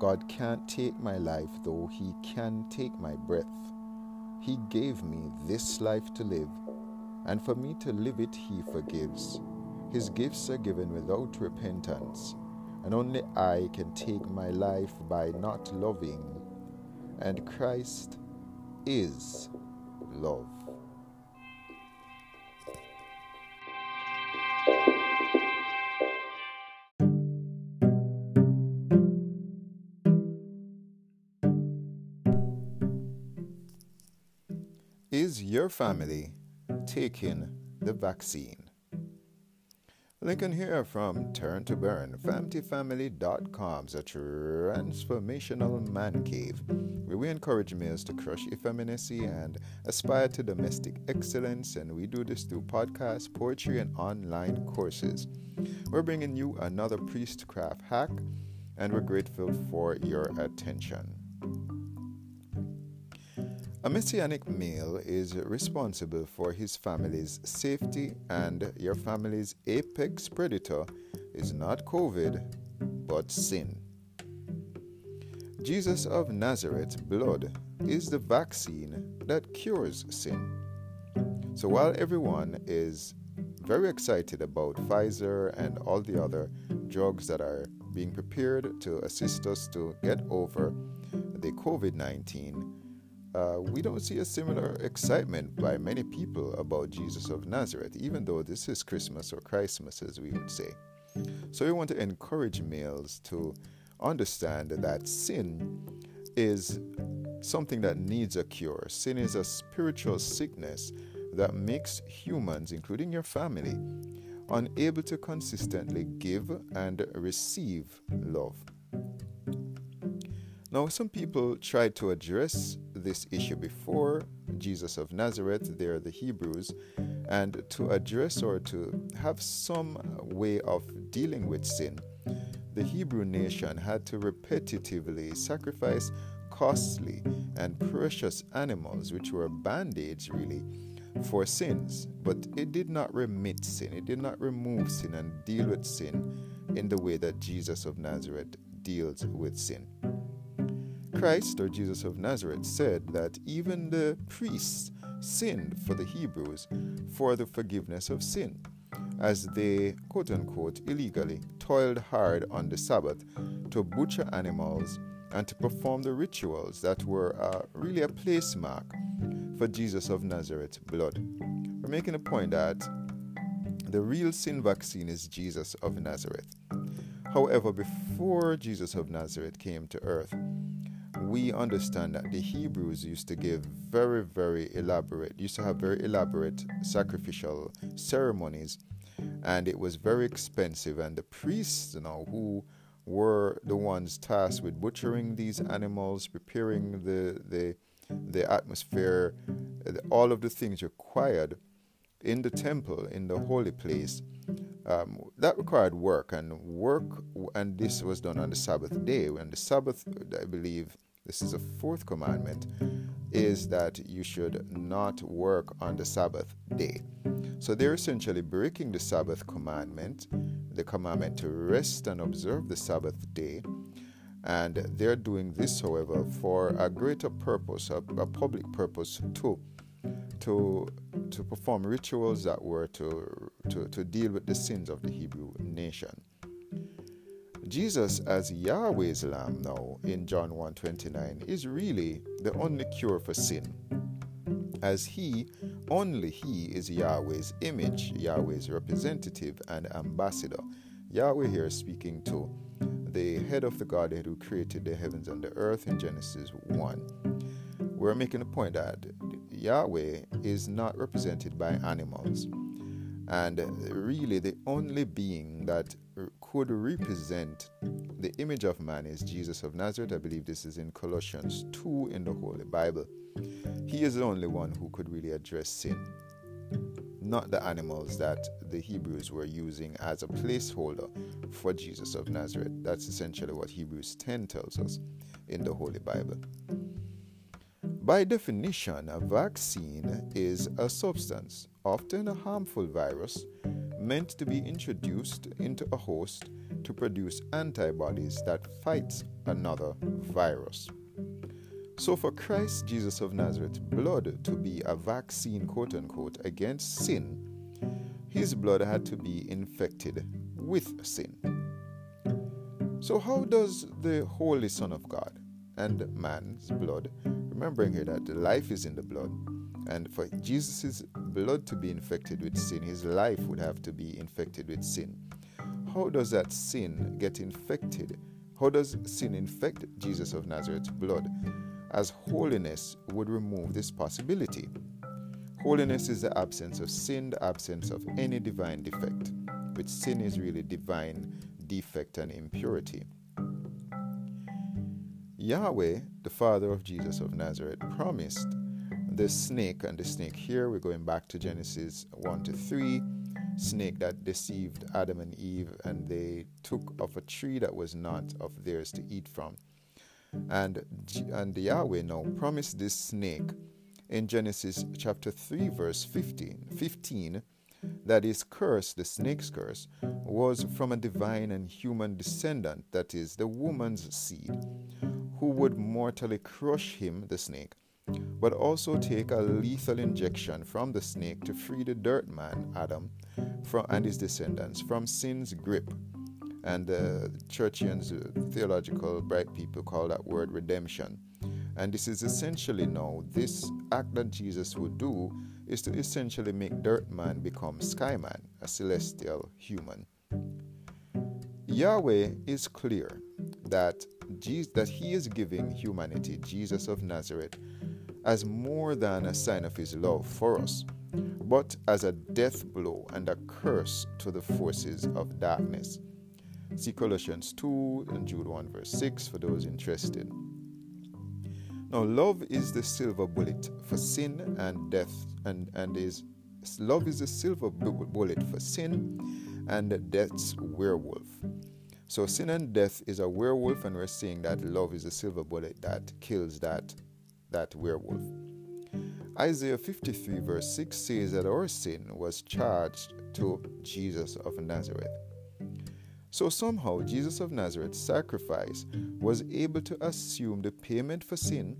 God can't take my life, though He can take my breath. He gave me this life to live, and for me to live it, He forgives. His gifts are given without repentance, and only I can take my life by not loving, and Christ is love. Your family taking the vaccine? Lincoln here from Turn to Burn, FamilyFamily.com's a transformational man cave where we encourage males to crush effeminacy and aspire to domestic excellence. And we do this through podcasts, poetry, and online courses. We're bringing you another priestcraft hack, and we're grateful for your attention. A messianic male is responsible for his family's safety, and your family's apex predator is not COVID, but sin. Jesus of Nazareth's blood is the vaccine that cures sin. So while everyone is very excited about Pfizer and all the other drugs that are being prepared to assist us to get over the COVID 19, uh, we don't see a similar excitement by many people about Jesus of Nazareth, even though this is Christmas or Christmas, as we would say. So we want to encourage males to understand that sin is something that needs a cure. Sin is a spiritual sickness that makes humans, including your family, unable to consistently give and receive love. Now, some people try to address this issue before Jesus of Nazareth, they're the Hebrews, and to address or to have some way of dealing with sin, the Hebrew nation had to repetitively sacrifice costly and precious animals, which were band aids really, for sins. But it did not remit sin, it did not remove sin and deal with sin in the way that Jesus of Nazareth deals with sin. Christ, or Jesus of Nazareth, said that even the priests sinned for the Hebrews for the forgiveness of sin, as they, quote unquote, illegally toiled hard on the Sabbath to butcher animals and to perform the rituals that were uh, really a place mark for Jesus of Nazareth's blood. We're making a point that the real sin vaccine is Jesus of Nazareth. However, before Jesus of Nazareth came to earth, we understand that the Hebrews used to give very, very elaborate, used to have very elaborate sacrificial ceremonies, and it was very expensive. And the priests, you know, who were the ones tasked with butchering these animals, preparing the the the atmosphere, all of the things required in the temple, in the holy place. Um, that required work and work, and this was done on the Sabbath day. And the Sabbath, I believe, this is a fourth commandment, is that you should not work on the Sabbath day. So they're essentially breaking the Sabbath commandment, the commandment to rest and observe the Sabbath day. And they're doing this, however, for a greater purpose, a, a public purpose too, to to perform rituals that were to, to to deal with the sins of the Hebrew nation. Jesus as Yahweh's lamb now in John 1:29 is really the only cure for sin. As he, only he is Yahweh's image, Yahweh's representative and ambassador. Yahweh here speaking to the head of the Godhead who created the heavens and the earth in Genesis 1. We're making a point that Yahweh is not represented by animals. And really, the only being that could represent the image of man is Jesus of Nazareth. I believe this is in Colossians 2 in the Holy Bible. He is the only one who could really address sin, not the animals that the Hebrews were using as a placeholder for Jesus of Nazareth. That's essentially what Hebrews 10 tells us in the Holy Bible. By definition, a vaccine is a substance, often a harmful virus, meant to be introduced into a host to produce antibodies that fights another virus. So, for Christ Jesus of Nazareth's blood to be a vaccine, quote unquote, against sin, his blood had to be infected with sin. So, how does the Holy Son of God and man's blood, remembering here that life is in the blood, and for Jesus' blood to be infected with sin, his life would have to be infected with sin. How does that sin get infected? How does sin infect Jesus of Nazareth's blood? As holiness would remove this possibility. Holiness is the absence of sin, the absence of any divine defect, which sin is really divine defect and impurity. Yahweh, the Father of Jesus of Nazareth, promised the snake, and the snake here, we're going back to Genesis 1 to 3, snake that deceived Adam and Eve, and they took of a tree that was not of theirs to eat from. And, and Yahweh now promised this snake in Genesis chapter 3, verse 15, 15 that his curse, the snake's curse, was from a divine and human descendant, that is, the woman's seed, who would mortally crush him, the snake, but also take a lethal injection from the snake to free the dirt man, Adam, from, and his descendants from sin's grip. And the churchians, uh, theological bright people, call that word redemption. And this is essentially now, this act that Jesus would do is to essentially make dirt man become sky man, a celestial human. Yahweh is clear that Jesus, that he is giving humanity, Jesus of Nazareth, as more than a sign of his love for us, but as a death blow and a curse to the forces of darkness. See Colossians 2 and Jude 1, verse 6 for those interested. Now, love is the silver bullet for sin and death, and, and is love is the silver bullet for sin and death's werewolf. So, sin and death is a werewolf, and we're seeing that love is a silver bullet that kills that that werewolf. Isaiah 53, verse 6 says that our sin was charged to Jesus of Nazareth. So somehow, Jesus of Nazareth's sacrifice was able to assume the payment for sin,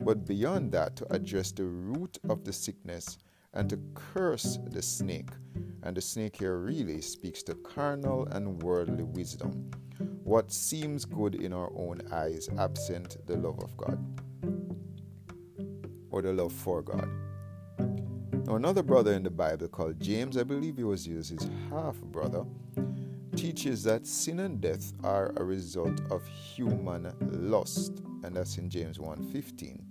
but beyond that, to address the root of the sickness and to curse the snake. And the snake here really speaks to carnal and worldly wisdom, what seems good in our own eyes, absent the love of God or the love for God. Now, another brother in the Bible called James, I believe he was used his half brother, teaches that sin and death are a result of human lust, and that's in James 1:15.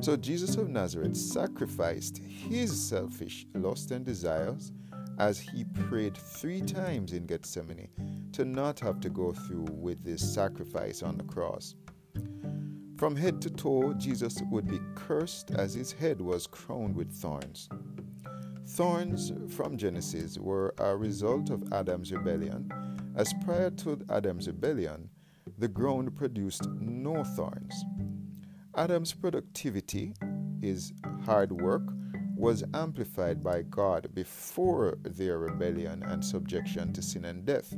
So Jesus of Nazareth sacrificed his selfish lust and desires as he prayed three times in Gethsemane to not have to go through with this sacrifice on the cross. From head to toe, Jesus would be cursed as his head was crowned with thorns. Thorns from Genesis were a result of Adam's rebellion, as prior to Adam's rebellion, the ground produced no thorns. Adam's productivity, his hard work, was amplified by God before their rebellion and subjection to sin and death.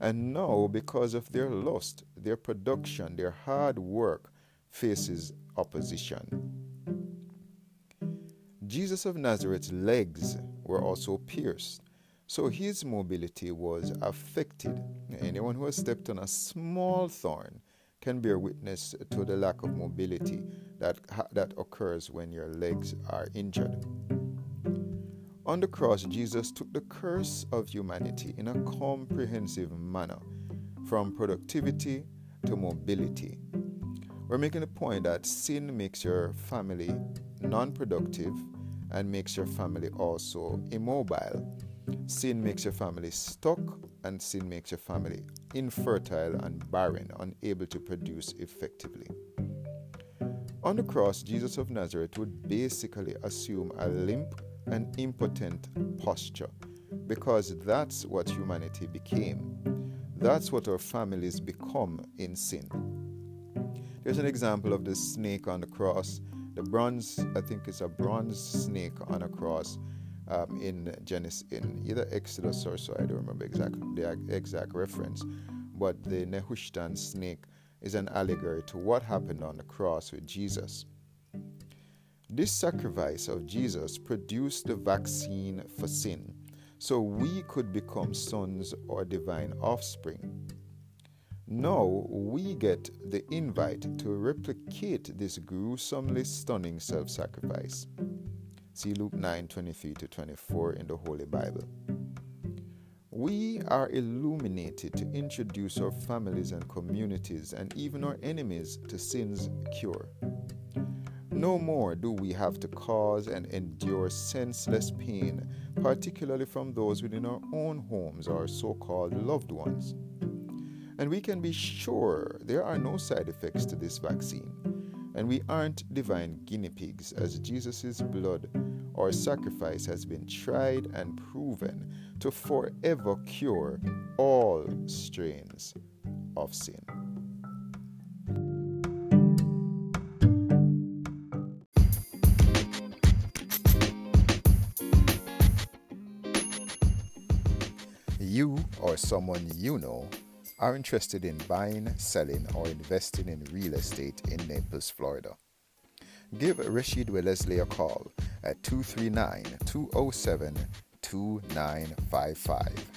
And now, because of their lust, their production, their hard work faces opposition. Jesus of Nazareth's legs were also pierced, so his mobility was affected. Anyone who has stepped on a small thorn can bear witness to the lack of mobility that, that occurs when your legs are injured. On the cross, Jesus took the curse of humanity in a comprehensive manner, from productivity to mobility. We're making the point that sin makes your family non productive and makes your family also immobile. Sin makes your family stuck, and sin makes your family infertile and barren, unable to produce effectively. On the cross, Jesus of Nazareth would basically assume a limp and impotent posture because that's what humanity became. That's what our families become in sin. There's an example of the snake on the cross. The bronze, I think it's a bronze snake on a cross, um, in Genesis, in either Exodus or so, I don't remember exactly the exact reference, but the Nehushtan snake is an allegory to what happened on the cross with Jesus. This sacrifice of Jesus produced the vaccine for sin, so we could become sons or divine offspring. Now we get the invite to replicate this gruesomely stunning self sacrifice. See Luke 9 23 to 24 in the Holy Bible. We are illuminated to introduce our families and communities and even our enemies to sin's cure. No more do we have to cause and endure senseless pain, particularly from those within our own homes, our so called loved ones. And we can be sure there are no side effects to this vaccine. And we aren't divine guinea pigs, as Jesus' blood or sacrifice has been tried and proven to forever cure all strains of sin. You or someone you know are interested in buying, selling, or investing in real estate in Naples, Florida. Give Rashid Wellesley a call at 239 207 2955.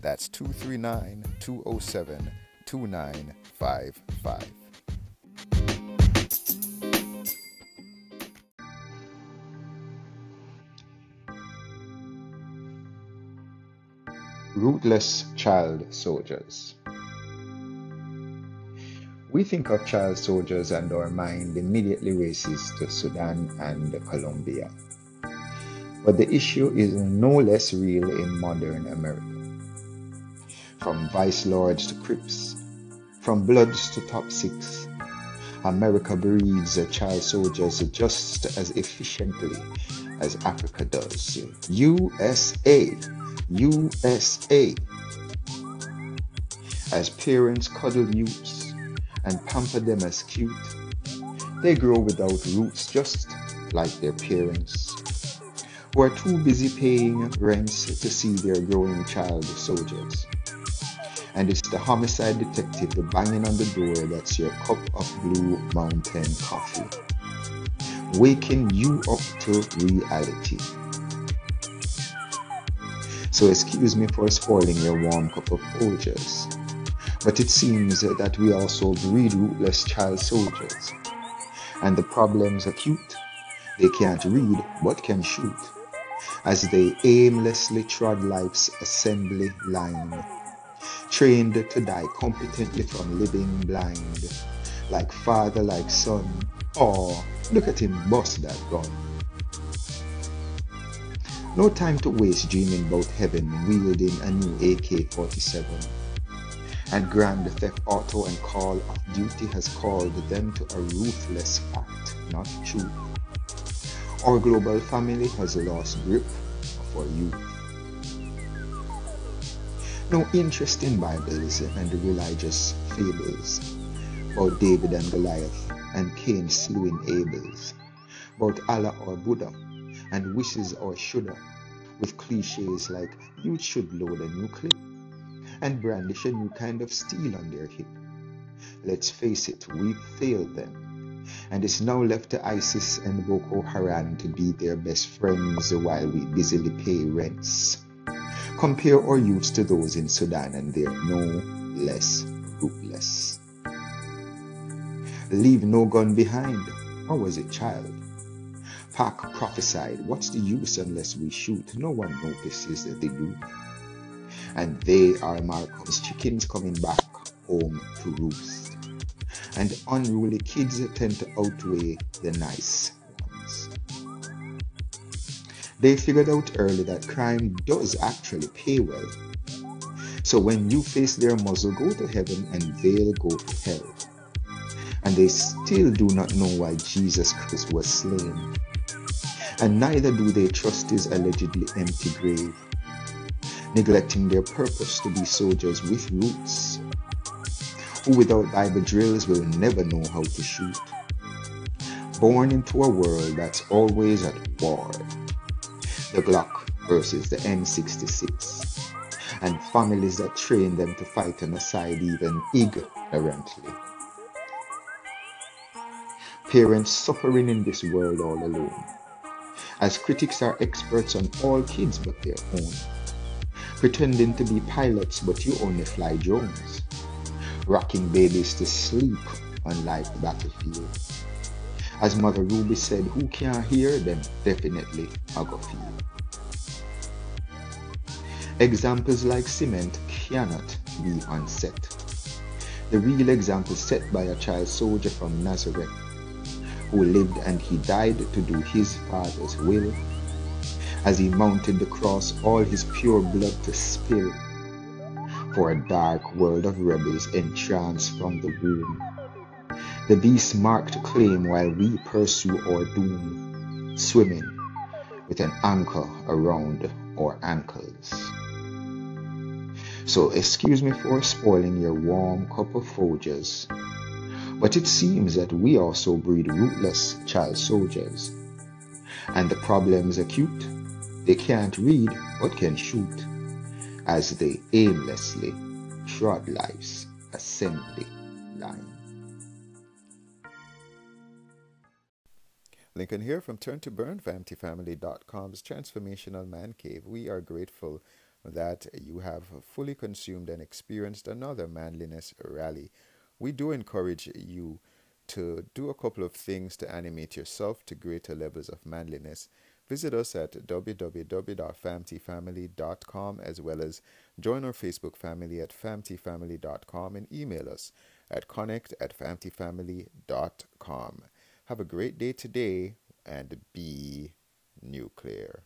That's 239 207 2955. Rootless child soldiers. We think of child soldiers and our mind immediately races to Sudan and Colombia. But the issue is no less real in modern America. From vice lords to crips, from bloods to top six, America breeds child soldiers just as efficiently as Africa does. USA, USA. As parents cuddle youths and pamper them as cute, they grow without roots just like their parents who are too busy paying rents to see their growing child soldiers. And it's the homicide detective banging on the door that's your cup of Blue Mountain coffee, waking you up to reality. So excuse me for spoiling your warm cup of Folgers, but it seems that we also breed rootless child soldiers. And the problem's acute. They can't read, but can shoot as they aimlessly trod life's assembly line, trained to die competently from living blind, like father, like son, or look at him bust that gun. No time to waste dreaming about heaven wielding a new AK 47. And Grand Theft Auto and Call of Duty has called them to a ruthless fact, not truth. Our global family has lost grip for youth. No interest in Bibles and religious fables about David and Goliath and Cain slewing Abel's, about Allah or Buddha and wishes or shoulda, with cliches like you should load a new clip and brandish a new kind of steel on their hip. Let's face it, we've failed them and it's now left to ISIS and Boko Haram to be their best friends while we busily pay rents. Compare our youths to those in Sudan and they're no less ruthless. Leave no gun behind, or was it child? Park prophesied, what's the use unless we shoot? No one notices the youth. And they are Malcolm's chickens coming back home to roost and unruly kids tend to outweigh the nice ones. They figured out early that crime does actually pay well. So when you face their muzzle, go to heaven and they'll go to hell. And they still do not know why Jesus Christ was slain. And neither do they trust his allegedly empty grave, neglecting their purpose to be soldiers with roots who without Bible drills will never know how to shoot. Born into a world that's always at war. The Glock, versus the M66, and families that train them to fight on the side even ignorantly. Parents suffering in this world all alone, as critics are experts on all kids but their own, pretending to be pilots but you only fly drones, rocking babies to sleep on life battlefield. As Mother Ruby said, who can't hear them definitely a go feel. Examples like cement cannot be unset. The real example set by a child soldier from Nazareth who lived and he died to do his Father's will. As he mounted the cross, all his pure blood to spill for a dark world of rebels entranced from the womb. The beast marked claim while we pursue our doom, swimming with an anchor around our ankles. So excuse me for spoiling your warm cup of Folgers, but it seems that we also breed rootless child soldiers. And the problem is acute. They can't read but can shoot as they aimlessly trod life's assembly line. Lincoln here from Turn to Burn, FamilyFamily.com's Transformational Man Cave. We are grateful that you have fully consumed and experienced another manliness rally. We do encourage you to do a couple of things to animate yourself to greater levels of manliness. Visit us at www.famtifamily.com as well as join our Facebook family at famtifamily.com and email us at connect at famtifamily.com. Have a great day today and be nuclear.